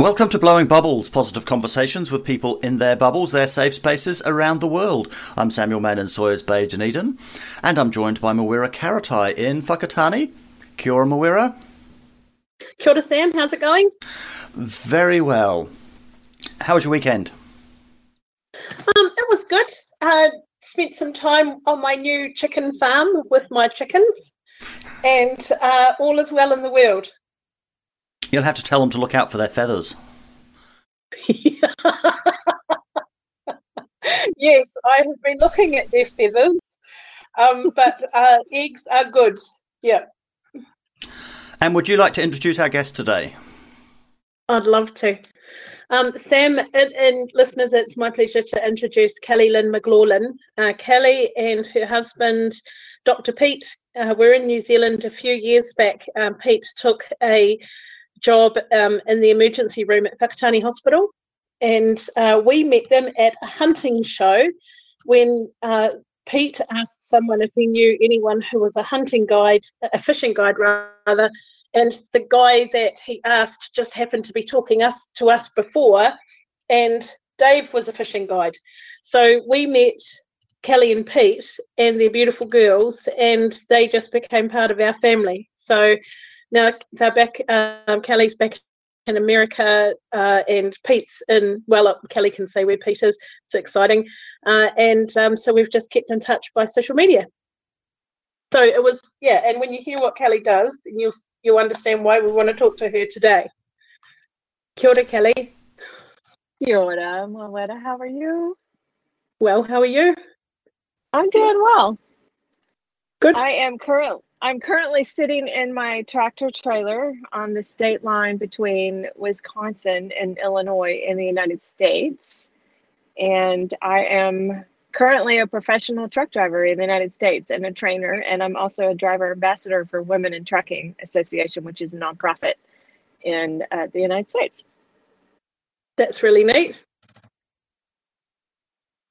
Welcome to Blowing Bubbles, positive conversations with people in their bubbles, their safe spaces around the world. I'm Samuel Mann in Sawyers Bay, Dunedin, and I'm joined by Mawera Karatai in Whakatane. Kia ora, Mawera. Kia ora, Sam. How's it going? Very well. How was your weekend? Um, it was good. Uh, spent some time on my new chicken farm with my chickens, and uh, all is well in the world. You'll have to tell them to look out for their feathers. yes, I have been looking at their feathers, um, but uh, eggs are good. Yeah. And would you like to introduce our guest today? I'd love to. Um, Sam and, and, listeners, it's my pleasure to introduce Kelly Lynn McLaughlin. Uh, Kelly and her husband, Dr. Pete, uh, were in New Zealand a few years back. Um, Pete took a job um, in the emergency room at Whakatane Hospital. And uh, we met them at a hunting show when uh, Pete asked someone if he knew anyone who was a hunting guide, a fishing guide rather, and the guy that he asked just happened to be talking us to us before, and Dave was a fishing guide. So we met Kelly and Pete and their beautiful girls, and they just became part of our family. So now they're back. Um, Kelly's back in America, uh, and Pete's in. Well, Kelly can say where Pete is. It's exciting, uh, and um, so we've just kept in touch by social media. So it was, yeah. And when you hear what Kelly does, you'll you'll understand why we want to talk to her today. Kia ora, Kelly. Kia ora, Mawera. How are you? Well, how are you? I'm doing well. Good. I am current, I'm currently sitting in my tractor trailer on the state line between Wisconsin and Illinois in the United States. And I am currently a professional truck driver in the United States and a trainer. And I'm also a driver ambassador for Women in Trucking Association, which is a nonprofit in uh, the United States. That's really neat.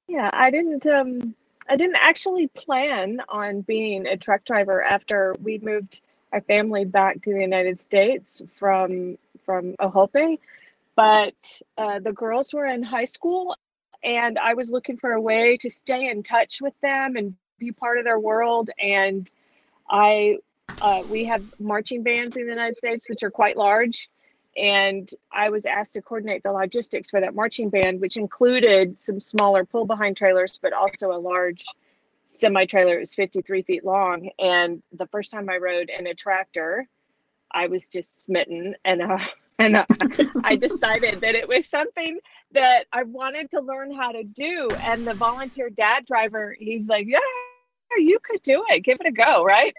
Yeah, I didn't um, I didn't actually plan on being a truck driver after we moved our family back to the United States from from Ohope, but uh, the girls were in high school, and I was looking for a way to stay in touch with them and be part of their world. And I uh, we have marching bands in the United States, which are quite large, and I was asked to coordinate the logistics for that marching band, which included some smaller pull behind trailers, but also a large semi trailer. It was 53 feet long. And the first time I rode in a tractor, I was just smitten. And, uh, and uh, I decided that it was something that I wanted to learn how to do. And the volunteer dad driver, he's like, Yeah, you could do it. Give it a go. Right.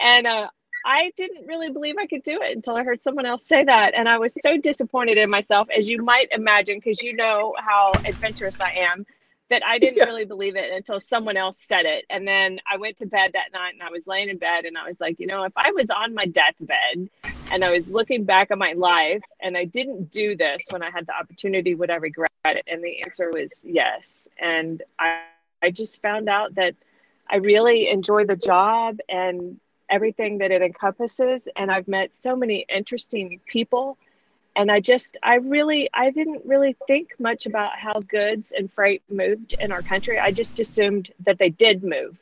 And uh, I didn't really believe I could do it until I heard someone else say that. And I was so disappointed in myself, as you might imagine, because you know how adventurous I am, that I didn't yeah. really believe it until someone else said it. And then I went to bed that night and I was laying in bed and I was like, you know, if I was on my deathbed and I was looking back on my life and I didn't do this when I had the opportunity, would I regret it? And the answer was yes. And I, I just found out that I really enjoy the job and everything that it encompasses and i've met so many interesting people. And i just i really i didn't really think much about how goods and freight moved in our country. I just assumed that they did move.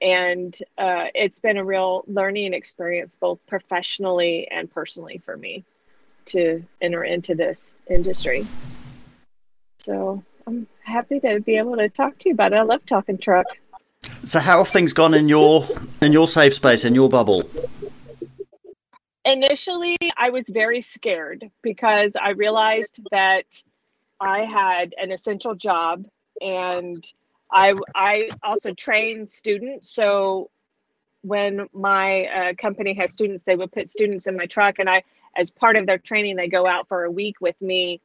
And uh, it's been a real learning experience both professionally and personally for me to enter into this industry. So i'm happy to be able to talk to you about it. I love talking truck So how have things gone in your in your safe space in your bubble? Initially, I was very scared because I realized that I had an essential job and I I also train students. So when my uh, company has students, they would put students in my truck, and I, as part of their training, they go out for a week with me.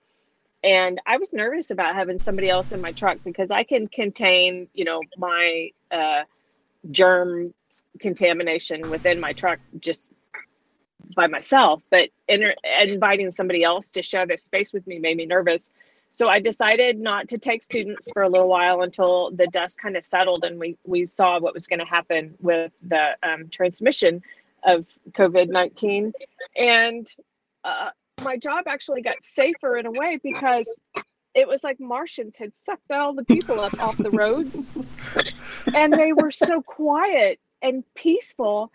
And I was nervous about having somebody else in my truck because I can contain, you know, my uh, germ contamination within my truck just by myself. But inter- inviting somebody else to share their space with me made me nervous. So I decided not to take students for a little while until the dust kind of settled and we, we saw what was going to happen with the um, transmission of COVID 19. And uh, my job actually got safer in a way because it was like Martians had sucked all the people up off the roads. And they were so quiet and peaceful.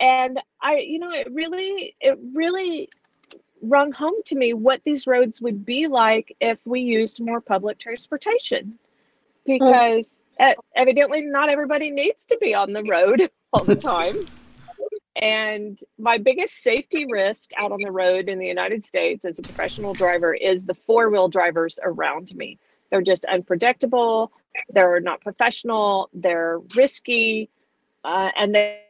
And i you know it really it really rung home to me what these roads would be like if we used more public transportation. Because mm. evidently not everybody needs to be on the road all the time and my biggest safety risk out on the road in the united states as a professional driver is the four-wheel drivers around me they're just unpredictable they're not professional they're risky uh, and they,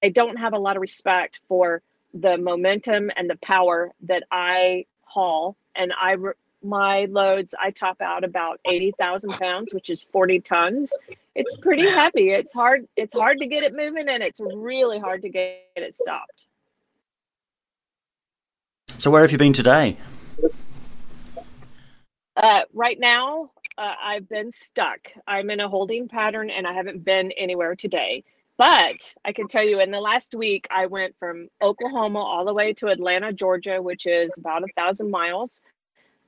they don't have a lot of respect for the momentum and the power that I haul. And I my loads I top out about eighty thousand pounds, which is forty tons. It's pretty heavy. It's hard. It's hard to get it moving, and it's really hard to get it stopped. So where have you been today? Uh, right now, uh, I've been stuck. I'm in a holding pattern, and I haven't been anywhere today. But I can tell you, in the last week, I went from Oklahoma all the way to Atlanta, Georgia, which is about a thousand miles.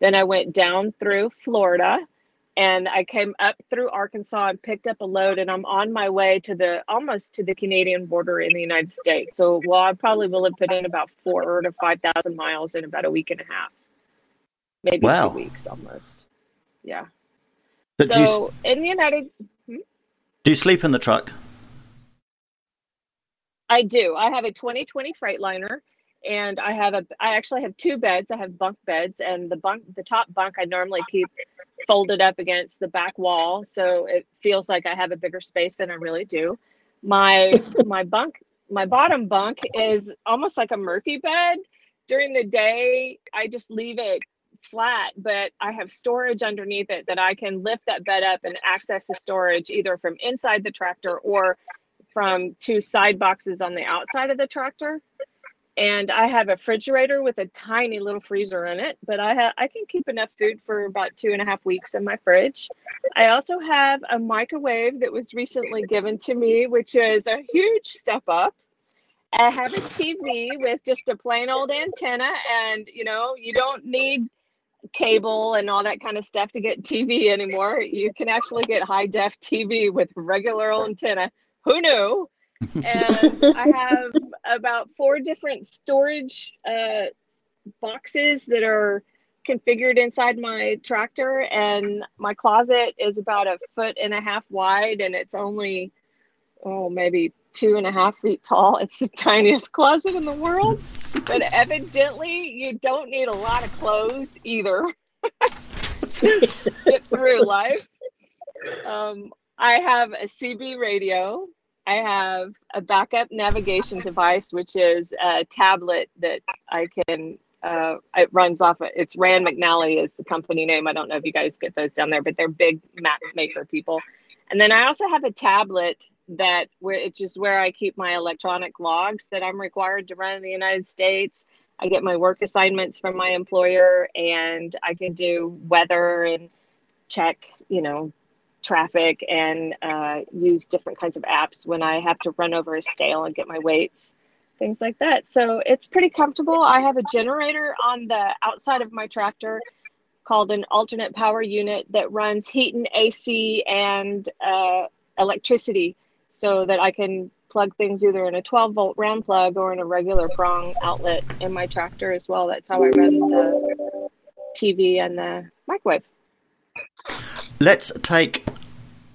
Then I went down through Florida and I came up through Arkansas and picked up a load and I'm on my way to the almost to the Canadian border in the United States. So well I probably will have put in about four to five thousand miles in about a week and a half. Maybe wow. two weeks almost. Yeah. so you, in the United hmm? Do you sleep in the truck? I do. I have a 2020 Freightliner and I have a I actually have two beds. I have bunk beds and the bunk the top bunk I normally keep folded up against the back wall so it feels like I have a bigger space than I really do. My my bunk my bottom bunk is almost like a Murphy bed. During the day, I just leave it flat, but I have storage underneath it that I can lift that bed up and access the storage either from inside the tractor or from two side boxes on the outside of the tractor. And I have a refrigerator with a tiny little freezer in it, but I have I can keep enough food for about two and a half weeks in my fridge. I also have a microwave that was recently given to me, which is a huge step up. I have a TV with just a plain old antenna, and you know, you don't need cable and all that kind of stuff to get TV anymore. You can actually get high def TV with regular old antenna who knew? And I have about four different storage uh, boxes that are configured inside my tractor, and my closet is about a foot and a half wide, and it's only oh maybe two and a half feet tall. It's the tiniest closet in the world, but evidently you don't need a lot of clothes either get through life. Um, I have a CB radio. I have a backup navigation device, which is a tablet that I can. Uh, it runs off. Of, it's Rand McNally is the company name. I don't know if you guys get those down there, but they're big map maker people. And then I also have a tablet that where it's just where I keep my electronic logs that I'm required to run in the United States. I get my work assignments from my employer, and I can do weather and check, you know, traffic and uh, use different kinds of apps when I have to run over a scale and get my weights, things like that. So it's pretty comfortable. I have a generator on the outside of my tractor called an alternate power unit that runs heat and AC and uh, electricity so that I can plug things either in a 12 volt round plug or in a regular prong outlet in my tractor as well. That's how I run the TV and the microwave. Let's take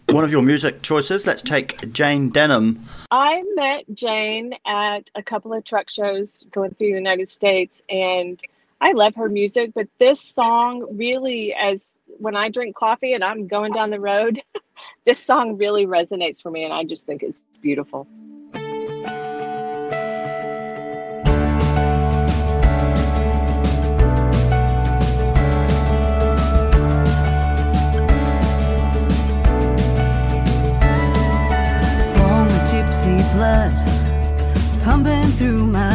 one of your music choices. Let's take Jane Denham. I met Jane at a couple of truck shows going through the United States, and I love her music. But this song really, as when I drink coffee and I'm going down the road, this song really resonates for me, and I just think it's beautiful. Pumping through my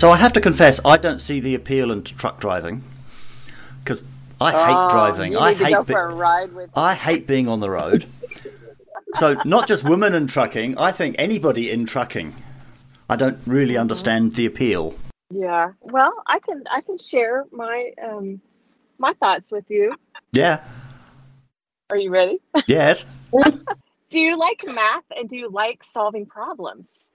So I have to confess, I don't see the appeal into truck driving because I hate Oh, driving. I hate be- a ride with. I hate being on the road. so not just women in trucking, I think anybody in trucking. I don't really Mm-hmm. understand the appeal. Yeah. Well, I can I can share my um my thoughts with you. Yeah. Are you ready? Yes. do you like math and do you like solving problems?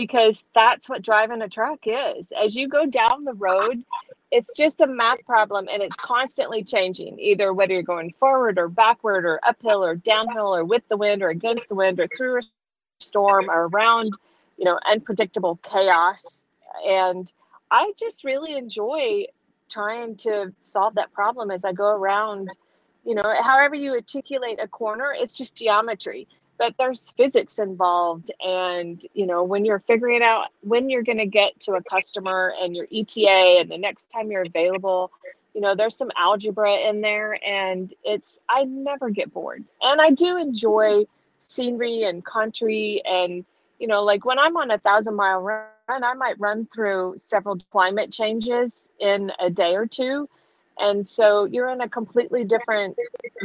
Because that's what driving a truck is. As you go down the road, it's just a math problem and it's constantly changing, either whether you're going forward or backward or uphill or downhill or with the wind or against the wind or through a storm or around, you know, unpredictable chaos. And I just really enjoy trying to solve that problem as I go around you know however you articulate a corner it's just geometry but there's physics involved and you know when you're figuring out when you're going to get to a customer and your eta and the next time you're available you know there's some algebra in there and it's i never get bored. And i do enjoy scenery and country and you know like when i'm on a thousand mile run i might run through several climate changes in a day or two. And so you're in a completely different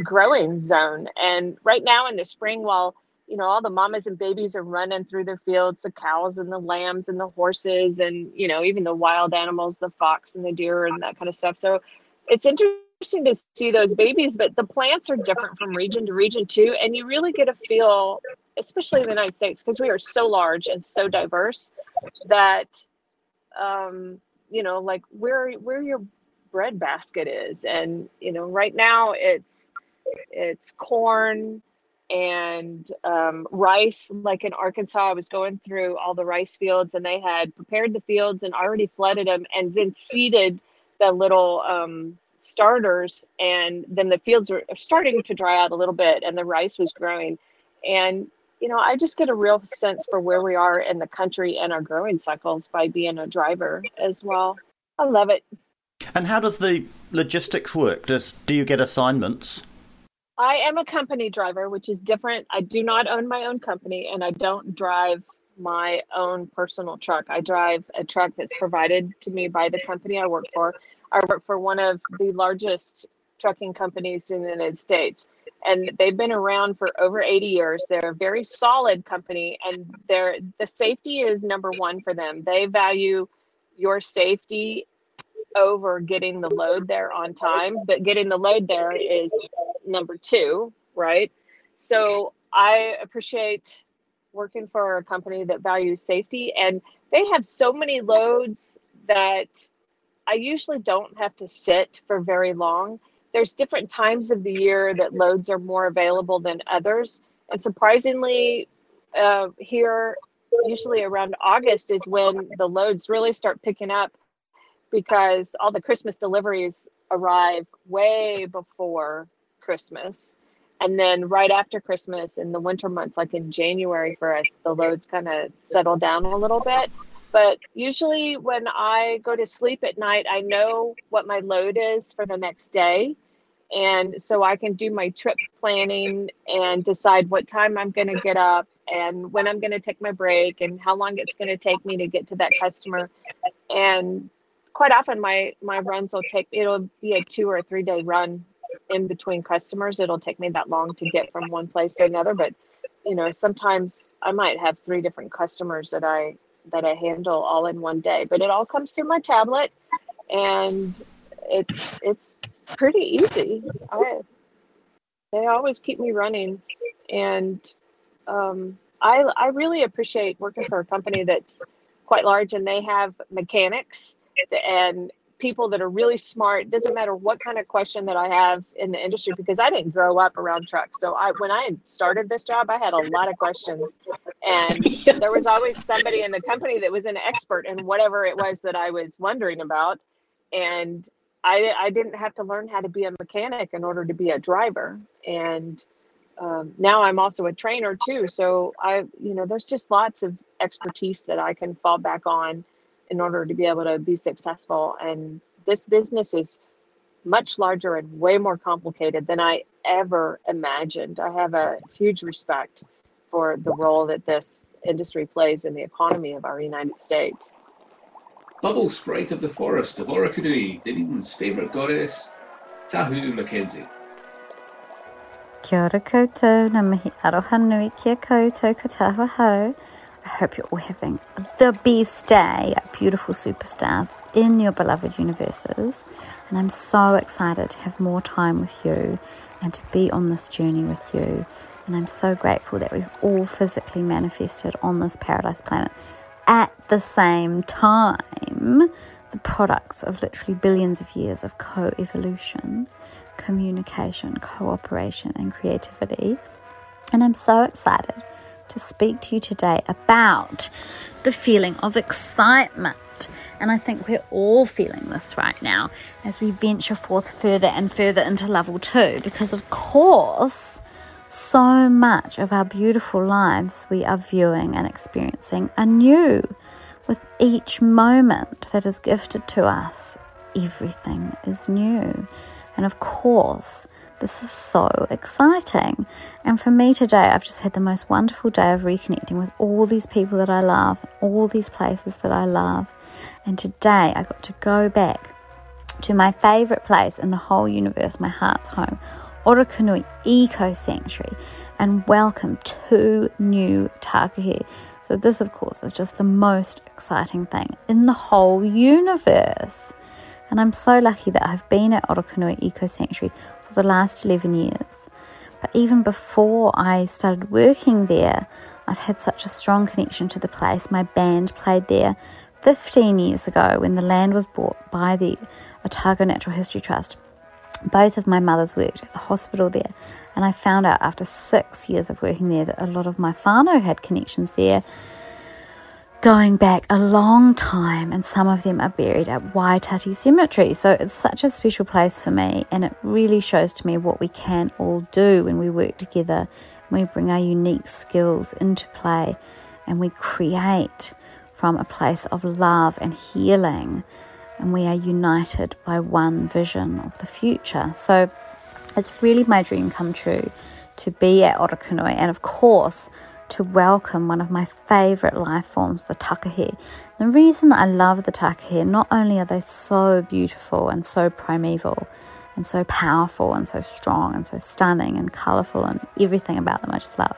growing zone. And right now in the spring while you know all the mamas and babies are running through their fields the cows and the lambs and the horses and you know even the wild animals the fox and the deer and that kind of stuff. So it's interesting to see those babies but the plants are different from region to region too. And you really get a feel especially in the united states because we are so large and so diverse that um you know like where where your bread basket is. And you know right now it's it's corn and um, rice. Like in Arkansas, I was going through all the rice fields, and they had prepared the fields and already flooded them, and then seeded the little um, starters. And then the fields were starting to dry out a little bit, and the rice was growing. And you know, I just get a real sense for where we are in the country and our growing cycles by being a driver as well. I love it. And how does the logistics work? Does do you get assignments? I am a company driver, which is different. I do not own my own company and I don't drive my own personal truck. I drive a truck that's provided to me by the company I work for. I work for one of the largest trucking companies in the United States. And they've been around for over 80 years. They're a very solid company and they're the safety is number one for them. They value your safety over getting the load there on time, but getting the load there is number two, right? So I appreciate working for a company that values safety and they have so many loads that I usually don't have to sit for very long. There's different times of the year that loads are more available than others. And surprisingly, uh, here, usually around August is when the loads really start picking up because all the Christmas deliveries arrive way before Christmas. And then right after Christmas in the winter months, like in January for us, the loads kind of settle down a little bit. But usually when I go to sleep at night, I know what my load is for the next day. And so I can do my trip planning and decide what time I'm going to get up and when I'm going to take my break and how long it's going to take me to get to that customer. And quite often my my runs will take it'll be a two or three day run in between customers it'll take me that long to get from one place to another but you know sometimes i might have three different customers that i that i handle all in one day but it all comes through my tablet and it's it's pretty easy. I they always keep me running and um, I, I really appreciate working for a company that's quite large and they have mechanics and people that are really smart. It doesn't matter what kind of question that I have in the industry because I didn't grow up around trucks. So I when I started this job, I had a lot of questions. And there was always somebody in the company that was an expert in whatever it was that I was wondering about. And I I didn't have to learn how to be a mechanic in order to be a driver. And um, now I'm also a trainer too. So I, you know, there's just lots of expertise that I can fall back on in order to be able to be successful. And this business is much larger and way more complicated than I ever imagined. I have a huge respect for the role that this industry plays in the economy of our United States. Bubble Sprite of the Forest of Orokonui, Dunedin's favourite goddess, Tahu Mackenzie. Kia ora koutou, na mihi aroha nui kia koutou katawa hau. I hope you're all having the best day, beautiful superstars in your beloved universes. And I'm so excited to have more time with you and to be on this journey with you. And I'm so grateful that we've all physically manifested on this paradise planet at the same time the products of literally billions of years of co evolution, communication, cooperation, and creativity. And I'm so excited to speak to you today about the feeling of excitement. And I think we're all feeling this right now as we venture forth further and further into level two, because of course, so much of our beautiful lives we are viewing and experiencing anew. With each moment that is gifted to us, everything is new. And of course, this is so exciting. And for me today, I've just had the most wonderful day of reconnecting with all these people that I love, all these places that I love. And today I got to go back to my favorite place in the whole universe, my heart's home, Orokonui Eco Sanctuary, and welcome two new takahe. So, this, of course, is just the most exciting thing in the whole universe. And I'm so lucky that I've been at Orokonui Eco Sanctuary for the last 11 years. But even before I started working there, I've had such a strong connection to the place. My band played there 15 years ago when the land was bought by the Otago Natural History Trust. both of my mothers worked at the hospital there, and I found out after six years of working there that a lot of my whānau had connections there going back a long time, and some of them are buried at Waitati Cemetery. So it's such a special place for me, and it really shows to me what we can all do when we work together, we bring our unique skills into play, and we create from a place of love and healing, and we are united by one vision of the future. So it's really my dream come true to be at Orokonui, and of course to welcome one of my favourite life forms, the takahe. The reason that I love the takahe, not only are they so beautiful and so primeval and so powerful and so strong and so stunning and colourful and everything about them I just love,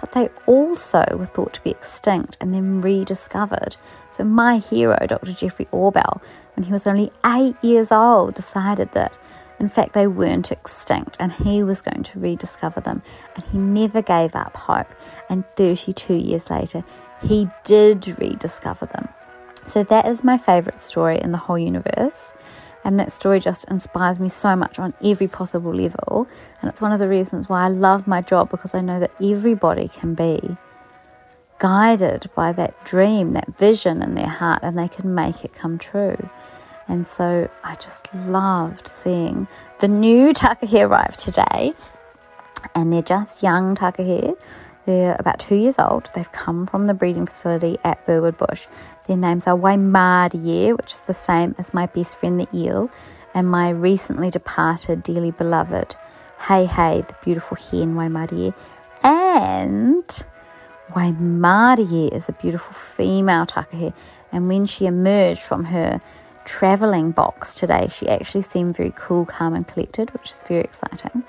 but they also were thought to be extinct and then rediscovered. So my hero, Dr. Geoffrey Orbell, when he was only eight years old, decided that in fact, they weren't extinct, and he was going to rediscover them. And he never gave up hope. And 32 years later, he did rediscover them. So, that is my favourite story in the whole universe. And that story just inspires me so much on every possible level. And it's one of the reasons why I love my job because I know that everybody can be guided by that dream, that vision in their heart, and they can make it come true. And so I just loved seeing the new takahe arrive today. And they're just young takahe. They're about two years old. They've come from the breeding facility at Burwood Bush. Their names are Waimarie, which is the same as my best friend the eel, and my recently departed, dearly beloved Hey Hey, the beautiful hen Waimarie. And Waimarie is a beautiful female takahe. And when she emerged from her traveling box today. She actually seemed very cool, calm, and collected, which is very exciting.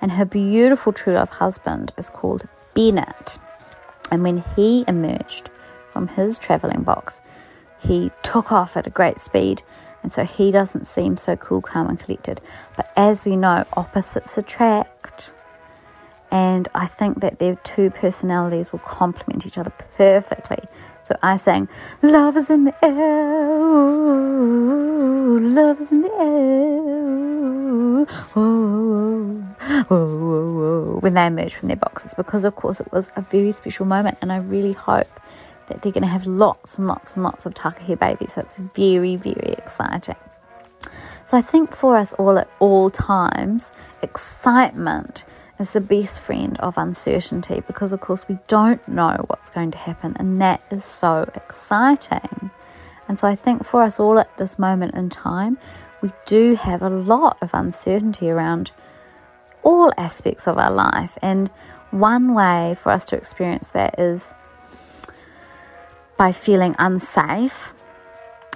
And her beautiful true love husband is called Bennett. And when he emerged from his traveling box, he took off at a great speed. And so he doesn't seem so cool, calm, and collected. But as we know, opposites attract. And I think that their two personalities will complement each other perfectly. So I sang, Love is in the air, love is in the air, when they emerged from their boxes, because of course it was a very special moment, and I really hope that they're going to have lots and lots and lots of takahe babies. So it's very, very exciting. So I think for us all at all times, excitement is the best friend of uncertainty because, of course, we don't know what's going to happen, and that is so exciting. And so, I think for us all at this moment in time, we do have a lot of uncertainty around all aspects of our life. And one way for us to experience that is by feeling unsafe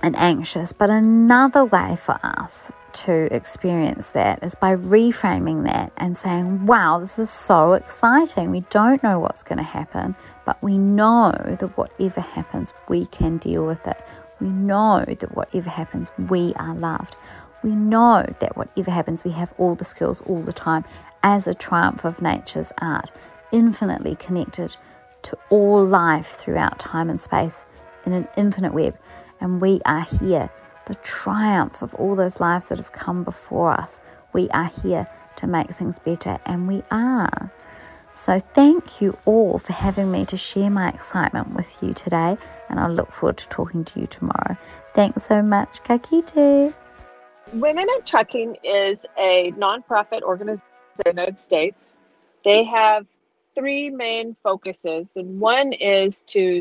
and anxious. But another way for us to experience that is by reframing that and saying, wow, this is so exciting. We don't know what's going to happen, but we know that whatever happens, we can deal with it. We know that whatever happens, we are loved. We know that whatever happens, we have all the skills all the time as a triumph of nature's art, infinitely connected to all life throughout time and space in an infinite web. And we are here the triumph of all those lives that have come before us. We are here to make things better, and we are. So, thank you all for having me to share my excitement with you today, and I look forward to talking to you tomorrow. Thanks so much, Kakite. Women in Trucking is a nonprofit organization in the United States. They have three main focuses, and one is to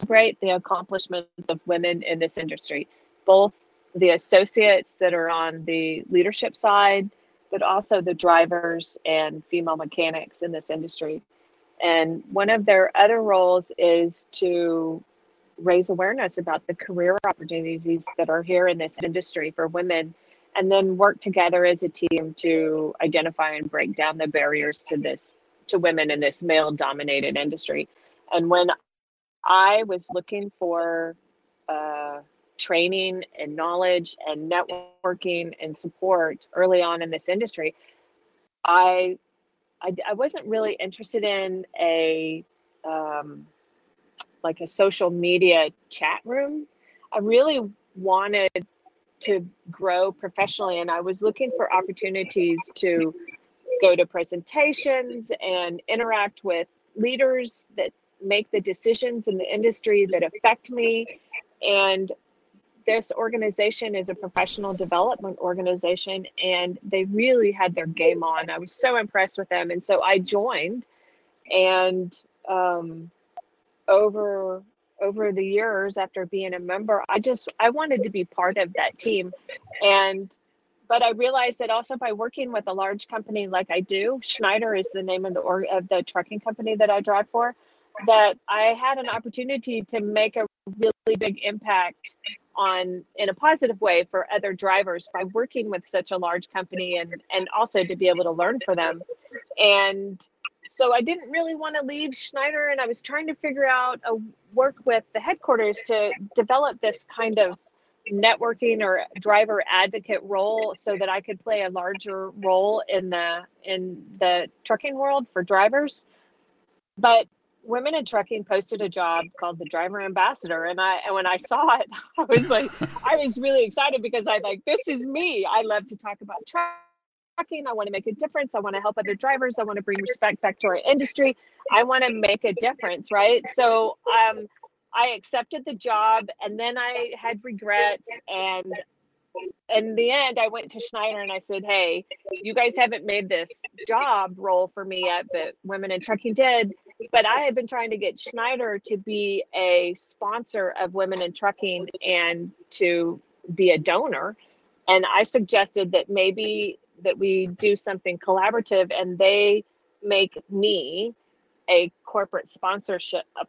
celebrate the accomplishments of women in this industry, both the associates that are on the leadership side, but also the drivers and female mechanics in this industry. And one of their other roles is to raise awareness about the career opportunities that are here in this industry for women and then work together as a team to identify and break down the barriers to this to women in this male dominated industry and when i was looking for uh, training and knowledge and networking and support early on in this industry, I I, I wasn't really interested in a um, like a social media chat room. I really wanted to grow professionally and I was looking for opportunities to go to presentations and interact with leaders that make the decisions in the industry that affect me and this organization is a professional development organization and they really had their game on. I was so impressed with them and so i joined and um, over over the years after being a member i just i wanted to be part of that team. And but i realized that also by working with a large company like i do schneider is the name of the or of the trucking company that i drive for that i had an opportunity to make a really big impact on in a positive way for other drivers by working with such a large company and and also to be able to learn for them and so I didn't really want to leave Schneider, and I was trying to figure out a work with the headquarters to develop this kind of networking or driver advocate role so that I could play a larger role in the in the trucking world for drivers. But Women in Trucking posted a job called the Driver Ambassador, and I and when I saw it, I was like, I was really excited because I like this is me. I love to talk about trucking. I want to make a difference. I want to help other drivers. I want to bring respect back to our industry. I want to make a difference, right? So um, I accepted the job and then I had regrets. And in the end, I went to Schneider and I said, Hey, you guys haven't made this job role for me yet, but Women in Trucking did. But I had been trying to get Schneider to be a sponsor of Women in Trucking and to be a donor. And I suggested that maybe that we do something collaborative and they make me a corporate sponsorship a,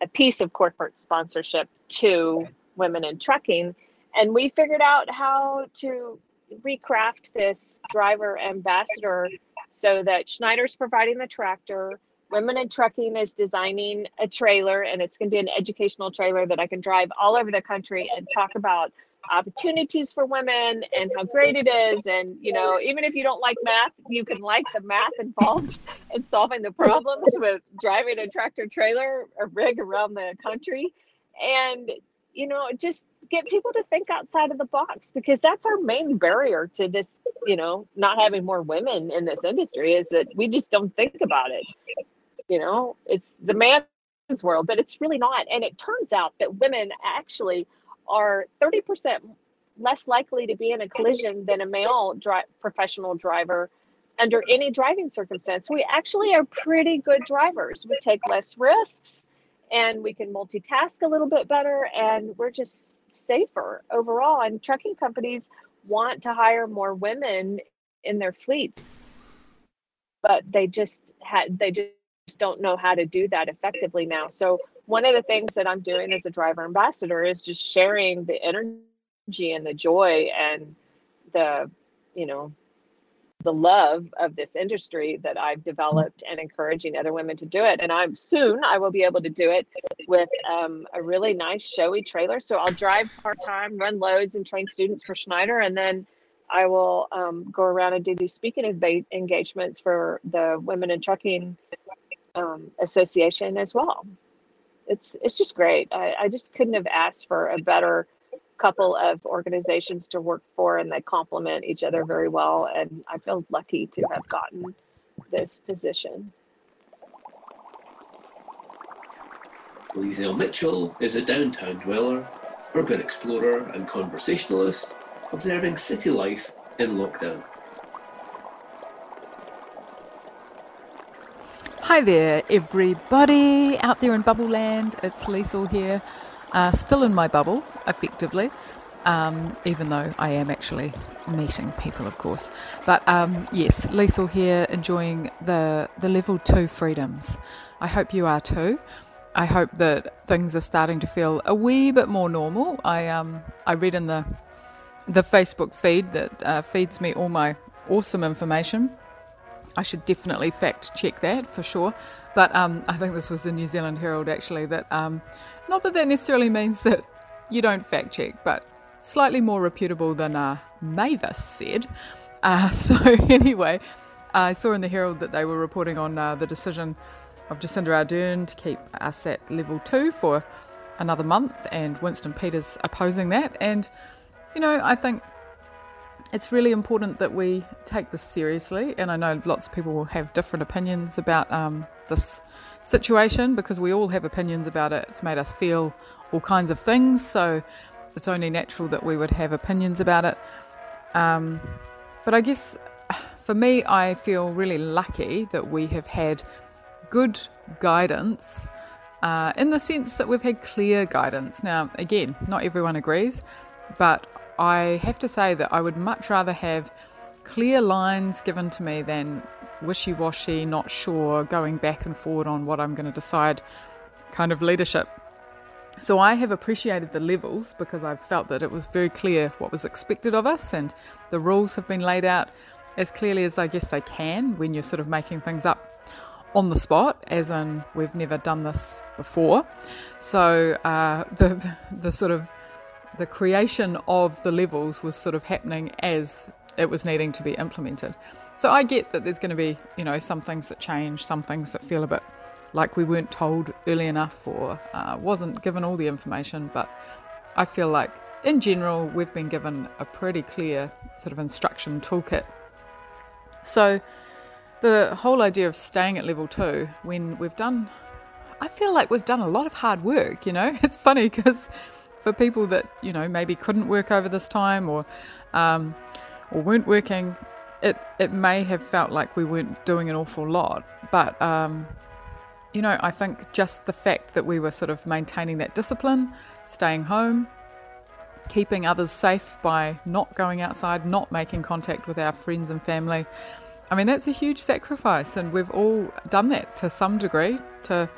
a piece of corporate sponsorship to women in trucking and we figured out how to recraft this driver ambassador so that Schneider's providing the tractor. Women in Trucking is designing a trailer, and it's going to be an educational trailer that I can drive all over the country and talk about opportunities for women and how great it is. And, you know, even if you don't like math, you can like the math involved in solving the problems with driving a tractor trailer or rig around the country. And, you know, just get people to think outside of the box because that's our main barrier to this, you know, not having more women in this industry is that we just don't think about it. You know, it's the man's world, but it's really not. And it turns out that women actually are 30% less likely to be in a collision than a male dri- professional driver under any driving circumstance. We actually are pretty good drivers. We take less risks and we can multitask a little bit better and we're just safer overall. And trucking companies want to hire more women in their fleets, but they just had they just don't know how to do that effectively now. So one of the things that I'm doing as a driver ambassador is just sharing the energy and the joy and the, you know, the love of this industry that I've developed and encouraging other women to do it. And I'm soon I will be able to do it with um, a really nice showy trailer. So I'll drive part time, run loads, and train students for Schneider, and then I will um, go around and do these speaking engagements for the Women in Trucking um, Association as well it's it's just great. I, I just couldn't have asked for a better couple of organizations to work for, and they complement each other very well. And I feel lucky to have gotten this position. Liesel Mitchell is a downtown dweller, urban explorer, and conversationalist, observing city life in lockdown. Hi there, everybody out there in Bubble Land. It's Liesl here, uh, still in my bubble, effectively, um, even though I am actually meeting people, of course. But um, yes, Liesl here, enjoying the the level two freedoms. I hope you are too. I hope that things are starting to feel a wee bit more normal. I um I read in the the Facebook feed that uh, feeds me all my awesome information I should definitely fact check that for sure. But um, I think this was the New Zealand Herald actually. That um, not that that necessarily means that you don't fact check, but slightly more reputable than uh, Mavis said. Uh, so anyway, I saw in the Herald that they were reporting on uh, the decision of Jacinda Ardern to keep us at level two for another month, and Winston Peters opposing that. And you know, I think it's really important that we take this seriously. And I know lots of people will have different opinions about um, this situation because we all have opinions about it. It's made us feel all kinds of things. So it's only natural that we would have opinions about it. Um, but I guess for me, I feel really lucky that we have had good guidance uh, in the sense that we've had clear guidance. Now, again, not everyone agrees, but I have to say that I would much rather have clear lines given to me than wishy washy, not sure, going back and forward on what I'm going to decide kind of leadership. So I have appreciated the levels because I've felt that it was very clear what was expected of us and the rules have been laid out as clearly as I guess they can when you're sort of making things up on the spot, as in we've never done this before. So uh, the the sort of the creation of the levels was sort of happening as it was needing to be implemented. So I get that there's going to be you know some things that change, some things that feel a bit like we weren't told early enough or uh, wasn't given all the information, but I feel like in general we've been given a pretty clear sort of instruction toolkit. So the whole idea of staying at level two when we've done, I feel like we've done a lot of hard work, you know? It's funny because for people that, you know, maybe couldn't work over this time or, um, or weren't working, it, it may have felt like we weren't doing an awful lot. But, um, you know, I think just the fact that we were sort of maintaining that discipline, staying home, keeping others safe by not going outside, not making contact with our friends and family, I mean, that's a huge sacrifice, and we've all done that to some degree to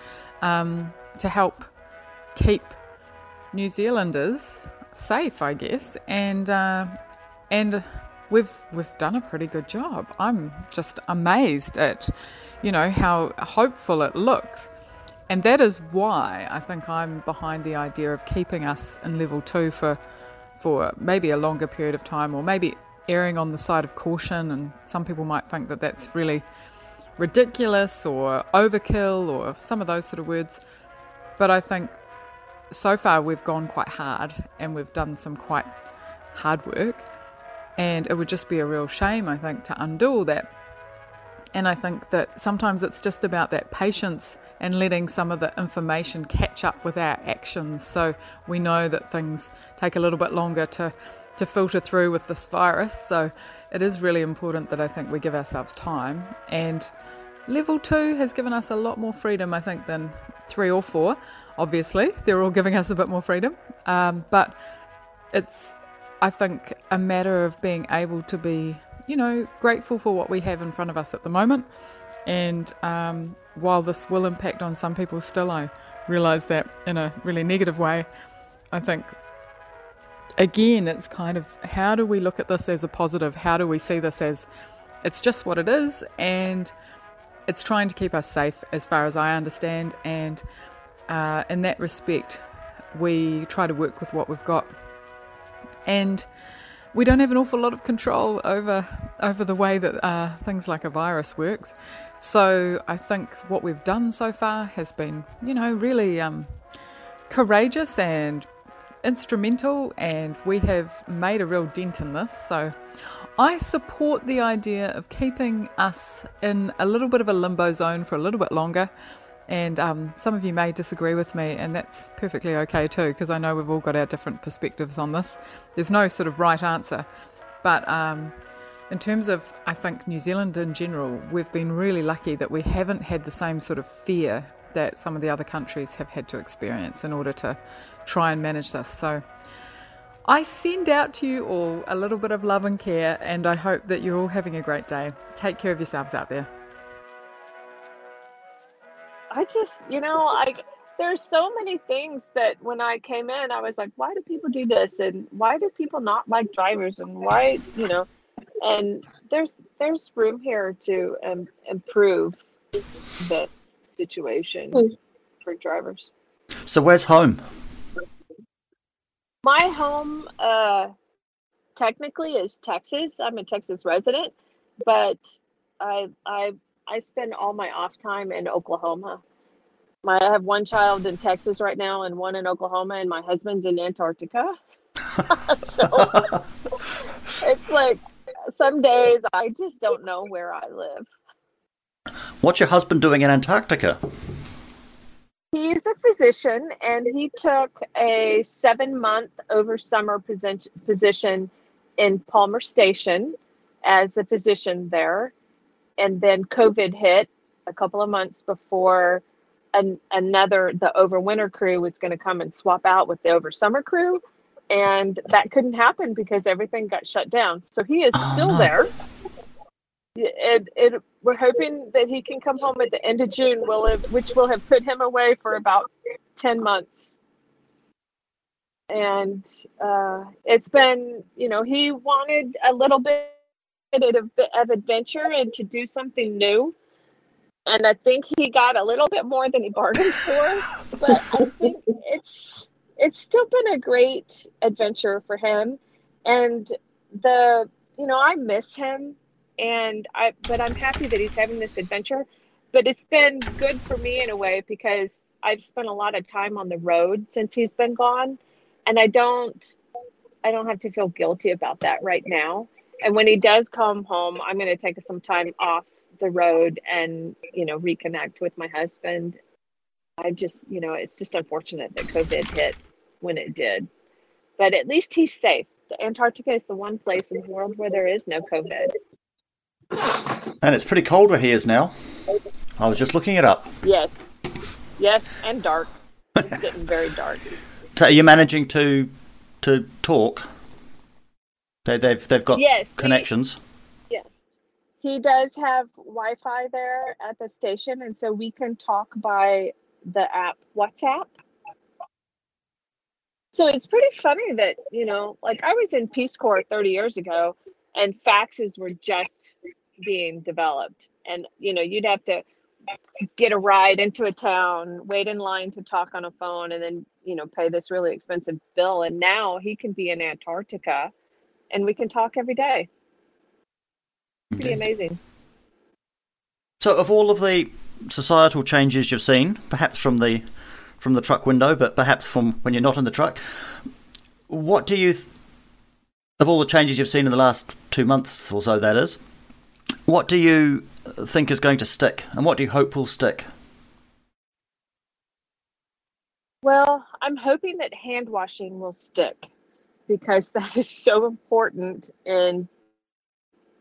um, to help keep New Zealanders safe, I guess, and uh, and we've we've done a pretty good job. I'm just amazed at you know how hopeful it looks. And that is why I think I'm behind the idea of keeping us in level two for for maybe a longer period of time, or maybe erring on the side of caution, and some people might think that that's really ridiculous or overkill or some of those sort of words. But I think so far we've gone quite hard and we've done some quite hard work, and it would just be a real shame, I think, to undo all that. And I think that sometimes it's just about that patience and letting some of the information catch up with our actions so we know that things take a little bit longer to to filter through with this virus. So it is really important that I think we give ourselves time. And level two has given us a lot more freedom, I think, than three or four. Obviously, they're all giving us a bit more freedom. Um, but it's, I think, a matter of being able to be, you know, grateful for what we have in front of us at the moment. And um, while this will impact on some people still, I realise that in a really negative way. I think again, it's kind of how do we look at this as a positive? How do we see this as it's just what it is and it's trying to keep us safe as far as I understand. And uh, in that respect, we try to work with what we've got. And we don't have an awful lot of control over over the way that uh, things like a virus works. So I think what we've done so far has been, you know, really um, courageous and instrumental and we have made a real dent in this. So I support the idea of keeping us in a little bit of a limbo zone for a little bit longer. And um, some of you may disagree with me, and that's perfectly okay too, because I know we've all got our different perspectives on this. There's no sort of right answer. But um, in terms of, I think, New Zealand in general, we've been really lucky that we haven't had the same sort of fear that some of the other countries have had to experience in order to try and manage this. So I send out to you all a little bit of love and care, and I hope that you're all having a great day. Take care of yourselves out there. I just, you know, like there's so many things that when I came in, I was like, why do people do this? And why do people not like drivers? And why, you know, and there's there's room here to um, improve this situation mm. for drivers. So where's home? My home uh, technically is Texas. I'm a Texas resident, but I I I spend all my off time in Oklahoma. My I have one child in Texas right now and one in Oklahoma, and my husband's in Antarctica. so it's like some days I just don't know where I live. What's your husband doing in Antarctica? He's a physician and he took a seven month over summer position in Palmer Station as a physician there. And then COVID hit a couple of months before an, another, the overwinter crew was going to come and swap out with the over summer crew. And that couldn't happen because everything got shut down. So he is Oh, still there. It, it, we're hoping that he can come home at the end of June, will have, which will have put him away for about 10 months. And uh, it's been, you know, he wanted a little bit of, of adventure and to do something new. And I think he got a little bit more than he bargained for. but I think it's it's still been a great adventure for him. And the, you know, I miss him and I but I'm happy that he's having this adventure. But it's been good for me in a way because I've spent a lot of time on the road since he's been gone, and I don't I don't have to feel guilty about that right now. And when he does come home, I'm going to take some time off the road and you know reconnect with my husband. I just you know it's just unfortunate that COVID hit when it did, but at least he's safe. The Antarctica is the one place in the world where there is no COVID. And it's pretty cold where he is now. I was just looking it up. Yes. Yes, and dark. It's getting very dark. So are you managing to to talk? They, they've they've got connections. Yes, connections. He does have Wi Fi there at the station, and so we can talk by the app WhatsApp. So it's pretty funny that, you know, like I was in Peace Corps 30 years ago and faxes were just being developed. And, you know, you'd have to get a ride into a town, wait in line to talk on a phone, and then, you know, pay this really expensive bill. And now he can be in Antarctica and we can talk every day. Pretty amazing. So, of all of the societal changes you've seen, perhaps from the from the truck window, but perhaps from when you're not in the truck, what do you, th- of all the changes you've seen in the last two months or so, that is, what do you think is going to stick, and what do you hope will stick? Well, I'm hoping that hand washing will stick because that is so important in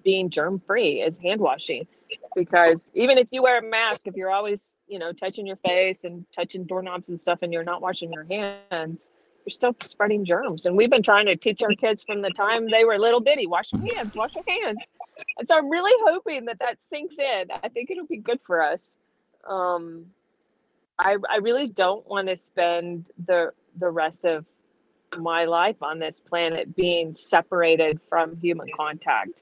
being germ free is hand washing. Because even if you wear a mask, if you're always, you know, touching your face and touching doorknobs and stuff and you're not washing your hands, you're still spreading germs. And we've been trying to teach our kids from the time they were little bitty wash your hands, wash your hands. And so I'm really hoping that that sinks in. I think it'll be good for us. Um, I, I really don't want to spend the the rest of my life on this planet being separated from human contact.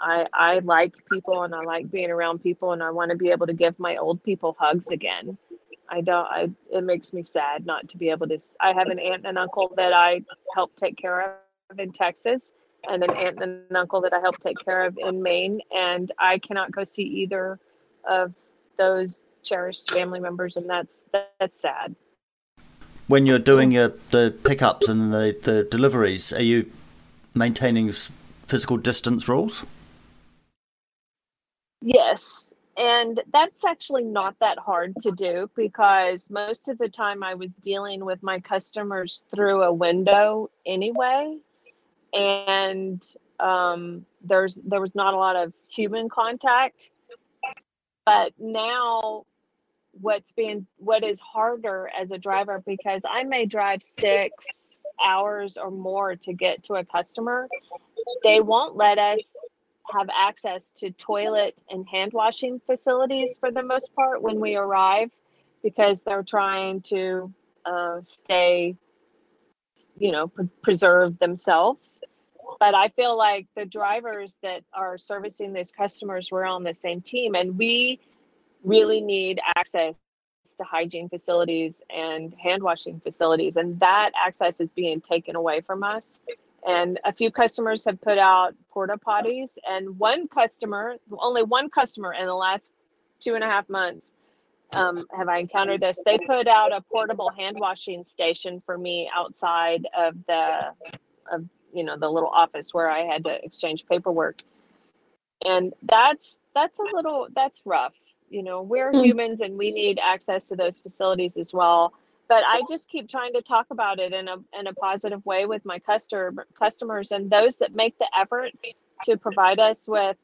I I like people and I like being around people and I want to be able to give my old people hugs again. I don't I it makes me sad not to be able to I have an aunt and uncle that I help take care of in Texas and an aunt and an uncle that I help take care of in Maine and I cannot go see either of those cherished family members and that's that's sad. When you're doing your the pickups and the, the deliveries, are you maintaining physical distance rules? Yes. And that's actually not that hard to do because most of the time I was dealing with my customers through a window anyway. And um, there's there was not a lot of human contact. But now what's being what is harder as a driver because I may drive six hours or more to get to a customer, they won't let us have access to toilet and hand washing facilities for the most part when we arrive because they're trying to uh, stay, you know, pre- preserve themselves. But I feel like the drivers that are servicing these customers were on the same team, and we really need access to hygiene facilities and hand washing facilities, and that access is being taken away from us. And a few customers have put out porta potties and one customer only one customer in the last two and a half months um, have i encountered this. They put out a portable hand washing station for me outside of the of you know the little office where I had to exchange paperwork, and that's that's a little that's rough. You know, we're Mm. humans and we need access to those facilities as well. But I just keep trying to talk about it in a in a positive way with my customer customers and those that make the effort to provide us with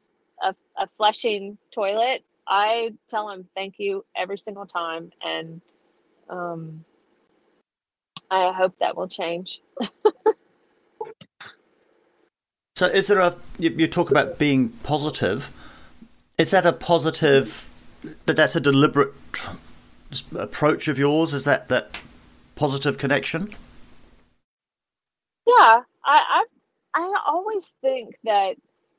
a, a flushing toilet. I tell them thank you every single time, and um, I hope that will change. So, is there a you, you talk about being positive? Is that a positive? That that's a deliberate approach of yours? Is that that positive connection? Yeah, I, I I always think that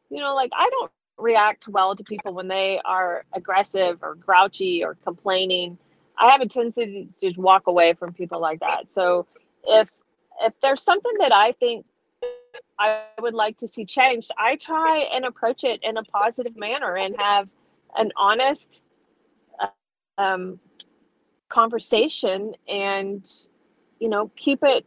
you know, like I don't react well to people when they are aggressive or grouchy or complaining. I have a tendency to just walk away from people like that. So if if there's something that I think I would like to see changed, I try and approach it in a positive manner and have an honest um, conversation and you know keep it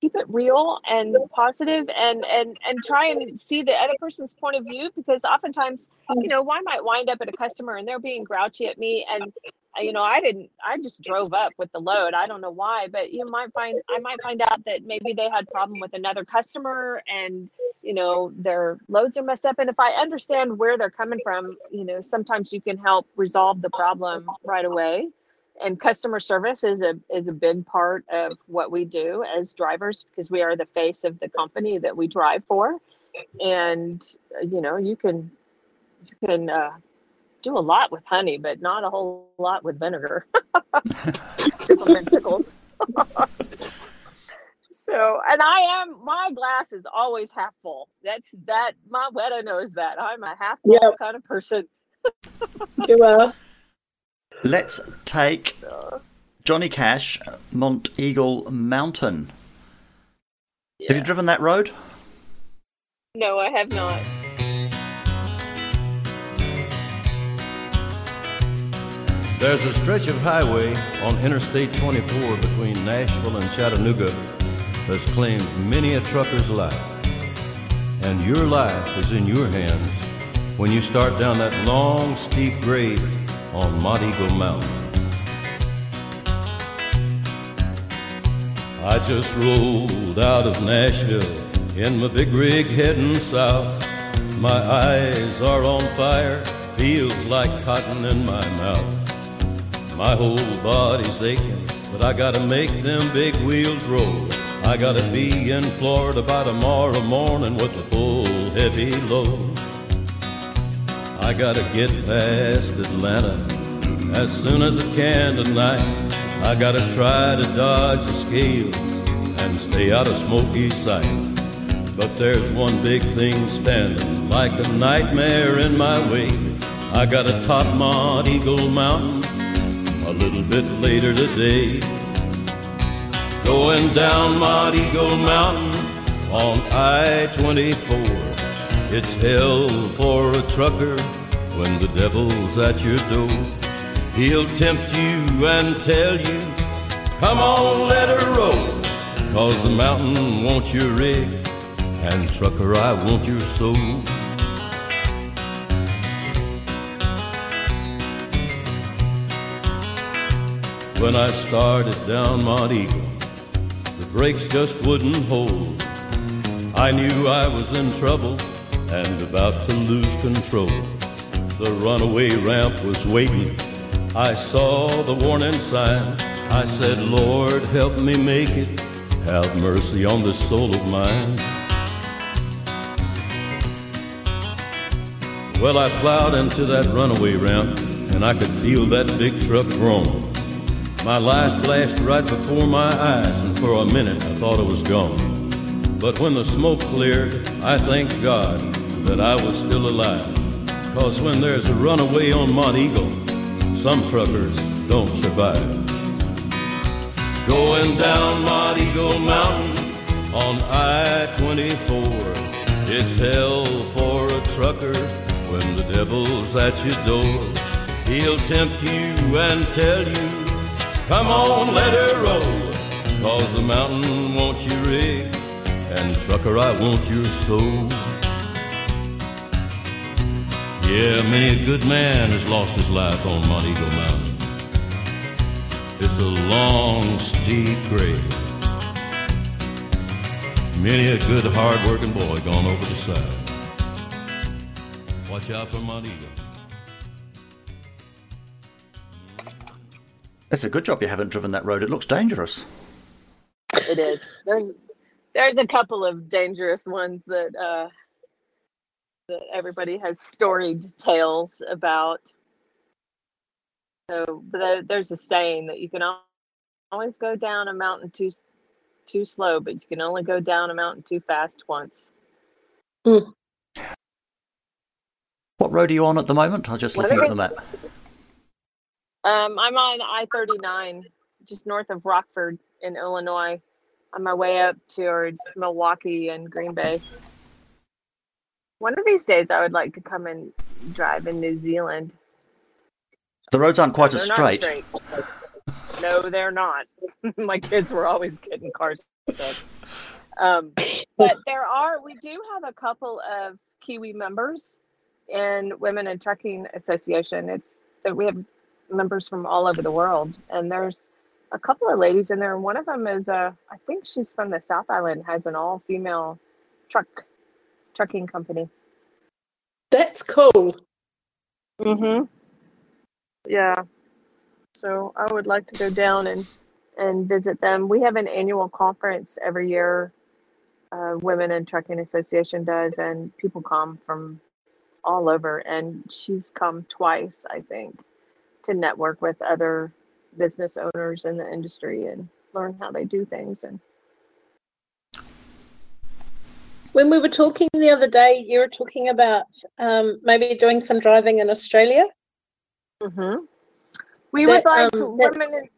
keep it real and positive and and and try and see the other person's point of view because oftentimes you know I might wind up at a customer and they're being grouchy at me and you know I didn't I just drove up with the load I don't know why but you might find I might find out that maybe they had problem with another customer and you know their loads are messed up and if I understand where they're coming from you know sometimes you can help resolve the problem right away and customer service is a is a big part of what we do as drivers because we are the face of the company that we drive for and you know you can you can uh, do a lot with honey but not a whole lot with vinegar except for in pickles so and i am my glass is always half full that's that Mawira knows that i'm a half full Yep. kind of person You are. Let's take Johnny Cash, Monteagle Mountain. Have you driven that road? no i have not There's a stretch of highway on Interstate 24 between Nashville and Chattanooga that's claimed many a trucker's life. And your life is in your hands when you start down that long, steep grade on Monteagle Mountain. I just rolled out of Nashville in my big rig heading south. My eyes are on fire, feels like cotton in my mouth. My whole body's aching, but I gotta make them big wheels roll. I gotta be in Florida by tomorrow morning with a full heavy load. I gotta get past Atlanta as soon as I can tonight. I gotta try to dodge the scales and stay out of smoky sight. But there's one big thing standing like a nightmare in my way. I gotta top Monteagle Mountain a little bit later today. Going down Monteagle Mountain on I 24. It's hell for a trucker when the devil's at your door. He'll tempt you and tell you, come on, let her roll. Cause the mountain wants your rig, and trucker, I want your soul. When I started down Monteagle, the brakes just wouldn't hold. I knew I was in trouble and about to lose control. The runaway ramp was waiting. I saw the warning sign. I said, Lord, help me make it. Have mercy on this soul of mine. Well, I plowed into that runaway ramp and I could feel that big truck groan. My life flashed right before my eyes, and for a minute I thought I was gone. But when the smoke cleared, I thanked God that I was still alive. Cause when there's a runaway on Monteagle, some truckers don't survive. Going down Monteagle Mountain on I 24. It's hell for a trucker when the devil's at your door. He'll tempt you and tell you, come on, let her roll. Cause the mountain wants you rig, And trucker, I want your soul. Yeah, many a good man has lost his life on Monteagle Mountain. It's a long, steep grave. Many a good, hard-working boy gone over the side. Watch out for Monteagle. It's a good job you haven't driven that road. It looks dangerous. It is. There's there's a couple of dangerous ones that uh, that everybody has storied tales about. So, but there's a saying that you can always go down a mountain too too slow, but you can only go down a mountain too fast once. What road are you on at the moment? I'm just looking at the map. Um, I'm on I-39, just north of Rockford in Illinois, on my way up towards Milwaukee and Green Bay. One of these days, I would like to come and drive in New Zealand. The roads aren't quite as straight. straight. no, they're not. my kids were always getting cars sick. Um, but there are, we do have a couple of Kiwi members in Women in Trucking Association. It's that we have members from all over the world, and there's a couple of ladies in there. One of them is, a, I think she's from the South Island, has an all-female truck trucking company. That's cool. Mm-hmm. Yeah. So I would like to go down and and visit them. We have an annual conference every year. Uh, Women in Trucking Association does, and people come from all over. And she's come twice, I think, to network with other business owners in the industry and learn how they do things. And When we were talking the other day, you were talking about um, maybe doing some driving in Australia. Mhm. we That, would like um, to women in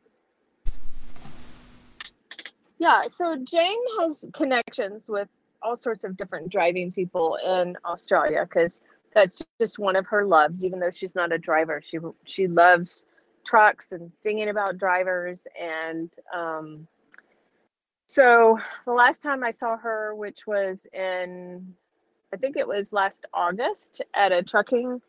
Yeah, so Jane has connections with all sorts of different driving people in Australia because that's just one of her loves. Even though she's not a driver, she she loves trucks and singing about drivers. And um, so the last time I saw her, which was in, I think it was last August at a trucking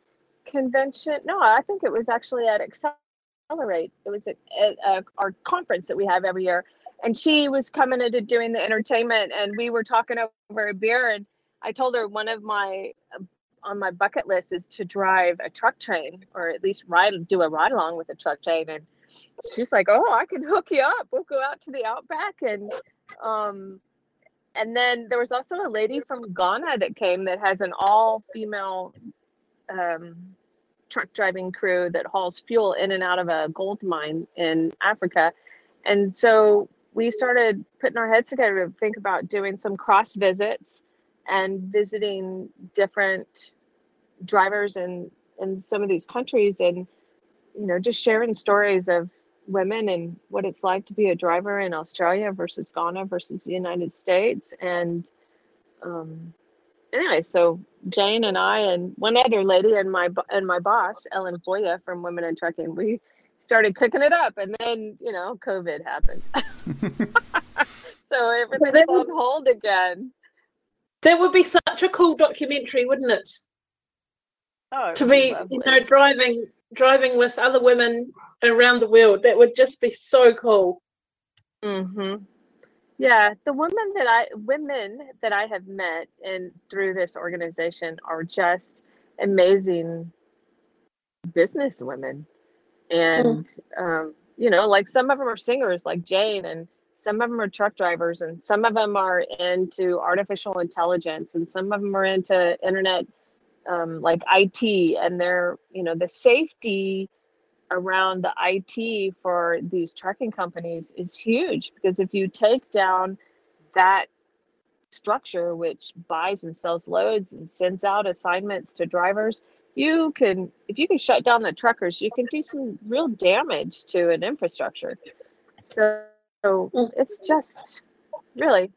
convention. No, I think it was actually at Accelerate. It was at, at uh, our conference that we have every year and she was coming into doing the entertainment and we were talking over a beer and i told her one of my on my bucket list is to drive a truck train or at least ride do a ride along with a truck train. And she's like oh i can hook you up. We'll go out to the outback. And um and then there was also a lady from ghana that came that has an all female um truck driving crew that hauls fuel in and out of a gold mine in africa. And so we started putting our heads together to think about doing some cross visits and visiting different drivers in in some of these countries and you know just sharing stories of women and what it's like to be a driver in Australia versus Ghana versus the United States. And um anyway so Jane and I and one other lady and my and my boss Ellen Voie from Women in Trucking we started cooking it up and then you know covid happened. So everything's that on hold again That would be such a cool documentary, wouldn't it? oh To be, lovely. you know, driving driving with other women around the world. That would just be so cool. Mm-hmm. Yeah, the women that I women that I have met and through this organization are just amazing business women, and um, you know, like some of them are singers, like Jane, and some of them are truck drivers, and some of them are into artificial intelligence, and some of them are into internet, um, like IT, and they're you know the safety around the IT for these trucking companies is huge because if you take down that structure which buys and sells loads and sends out assignments to drivers you can if you can shut down the truckers you can do some real damage to an infrastructure. So, so it's just really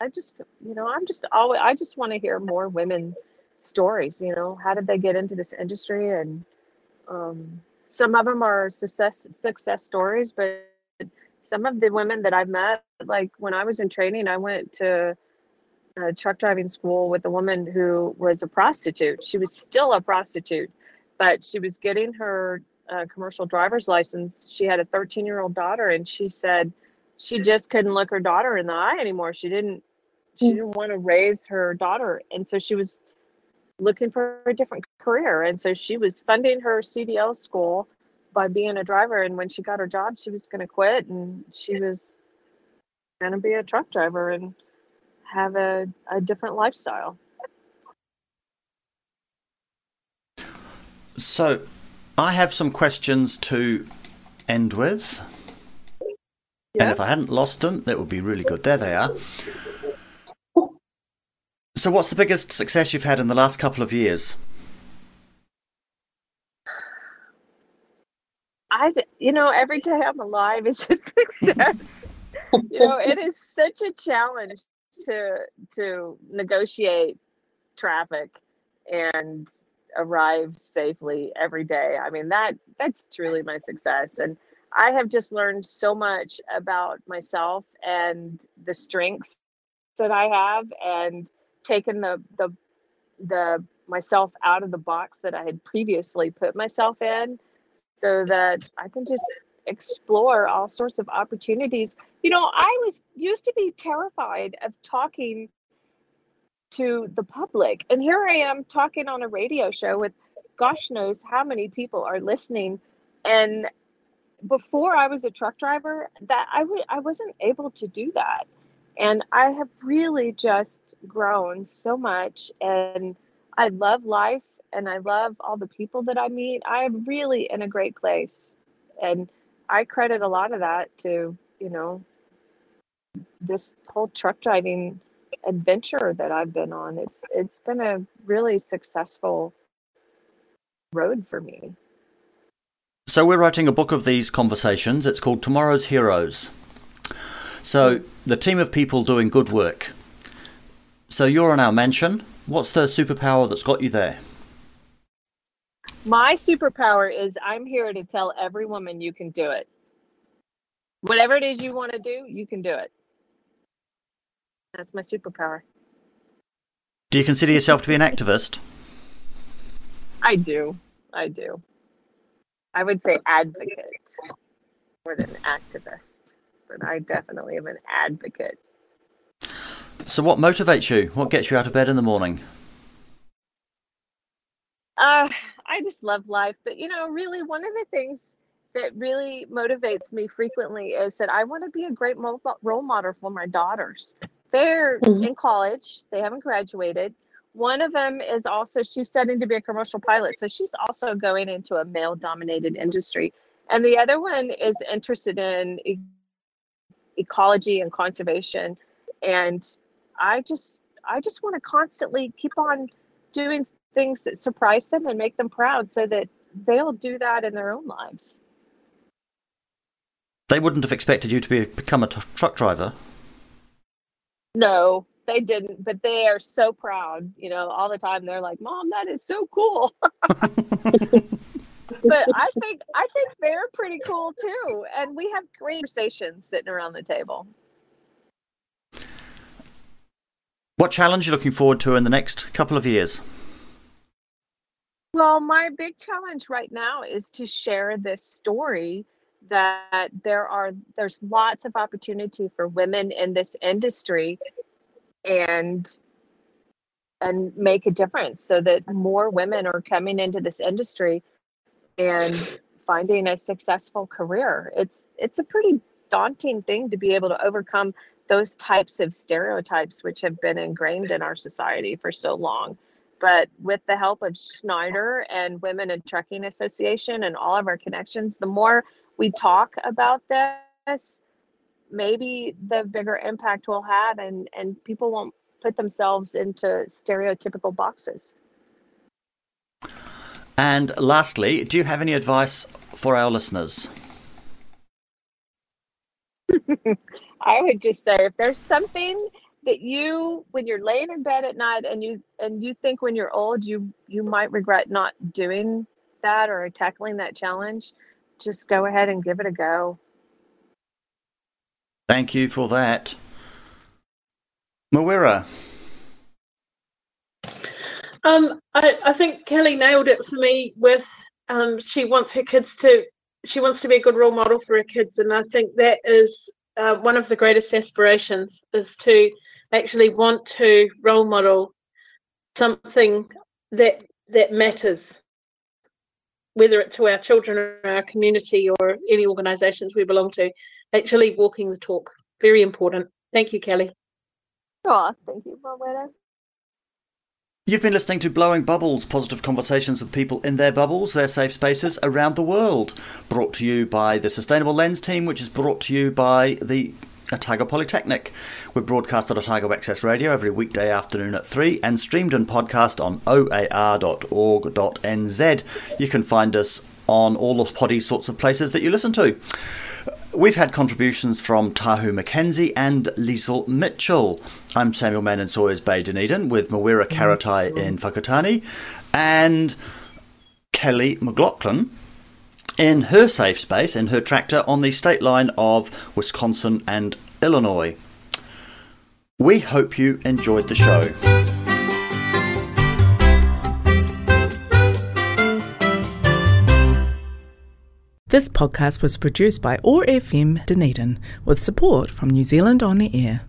i just you know i'm just always i just want to hear more women stories you know? How did they get into this industry? And um, some of them are success success stories, but some of the women that I've met, like when I was in training, I went to a truck driving school with a woman who was a prostitute. She was still a prostitute, but she was getting her uh, commercial driver's license. She had a 13 year old daughter, and she said she just couldn't look her daughter in the eye anymore. She didn't. She didn't want to raise her daughter, and so she was looking for a different career. And so she was funding her CDL school by being a driver. And when she got her job, she was going to quit and she was going to be a truck driver and have a, a different lifestyle. So, I have some questions to end with. And if I hadn't lost them, that would be really good. There they are. So, what's the biggest success you've had in the last couple of years? I, you know, every day I'm alive is a success. you know, it is such a challenge to to negotiate traffic and arrive safely every day. I mean, that that's truly my success, and I have just learned so much about myself and the strengths that I have, and taken the the the myself out of the box that I had previously put myself in so that I can just explore all sorts of opportunities. You know, I was used to be terrified of talking to the public. And here I am talking on a radio show with gosh knows how many people are listening. And before I was a truck driver, that I w- I wasn't able to do that. And I have really just grown so much and I love life and I love all the people that I meet. I'm really in a great place. And I credit a lot of that to, you know, this whole truck driving adventure that I've been on. It's it's been a really successful road for me. So we're writing a book of these conversations. It's called Tomorrow's Heroes. So the team of people doing good work. So you're in our mansion. What's the superpower that's got you there? My superpower is I'm here to tell every woman you can do it. Whatever it is you want to do, you can do it. That's my superpower. Do you consider yourself to be an activist? I do. I do. I would say advocate more than activist, but I definitely am an advocate. So, what motivates you? What gets you out of bed in the morning? Uh, I just love life. But, you know, really, one of the things that really motivates me frequently is that I want to be a great role model for my daughters. They're mm-hmm. in college, they haven't graduated. One of them is also, she's studying to be a commercial pilot. So she's also going into a male dominated industry. And the other one is interested in e- ecology and conservation. And I just, I just want to constantly keep on doing things that surprise them and make them proud so that they'll do that in their own lives. They wouldn't have expected you to be become a t- truck driver. No, they didn't, but they are so proud. You know, all the time they're like, "Mom, that is so cool." but I think I think they're pretty cool too, and we have great conversations sitting around the table. What challenge are you looking forward to in the next couple of years? Well, my big challenge right now is to share this story that there are there's lots of opportunity for women in this industry and and make a difference so that more women are coming into this industry and finding a successful career. It's it's a pretty daunting thing to be able to overcome those types of stereotypes which have been ingrained in our society for so long. But with the help of Schneider and Women in Trucking Association and all of our connections, the more we talk about this, maybe the bigger impact we'll have and, and people won't put themselves into stereotypical boxes. And lastly, do you have any advice for our listeners? I would just say if there's something that you when you're laying in bed at night and you and you think when you're old you you might regret not doing that or tackling that challenge just go ahead and give it a go Thank you for that. Mawira. Um, I, I think Kelly nailed it for me with um, she wants her kids to she wants to be a good role model for her kids and I think that is uh, one of the greatest aspirations is to actually want to role model something that that matters whether it's to our children or our community or any organizations we belong to actually walking the talk very important thank you kelly Oh, thank you, Mawira. You've been listening to Blowing Bubbles, positive conversations with people in their bubbles, their safe spaces around the world. Brought to you by the Sustainable Lens team, which is brought to you by the Otago Polytechnic. We're broadcast on Otago Access Radio every weekday afternoon at 3 and streamed and podcast on oar.org.nz. You can find us on all the potty sorts of places that you listen to. We've had contributions from Tahu McKenzie and Liesl Mitchell. I'm Samuel Mann in Sawyers Bay, Dunedin, with Mawira Karatai in Whakatane and Kelly McLaughlin in her safe space, in her tractor on the state line of Wisconsin and Illinois. We hope you enjoyed the show. This podcast was produced by OAR FM Dunedin with support from New Zealand On the Air.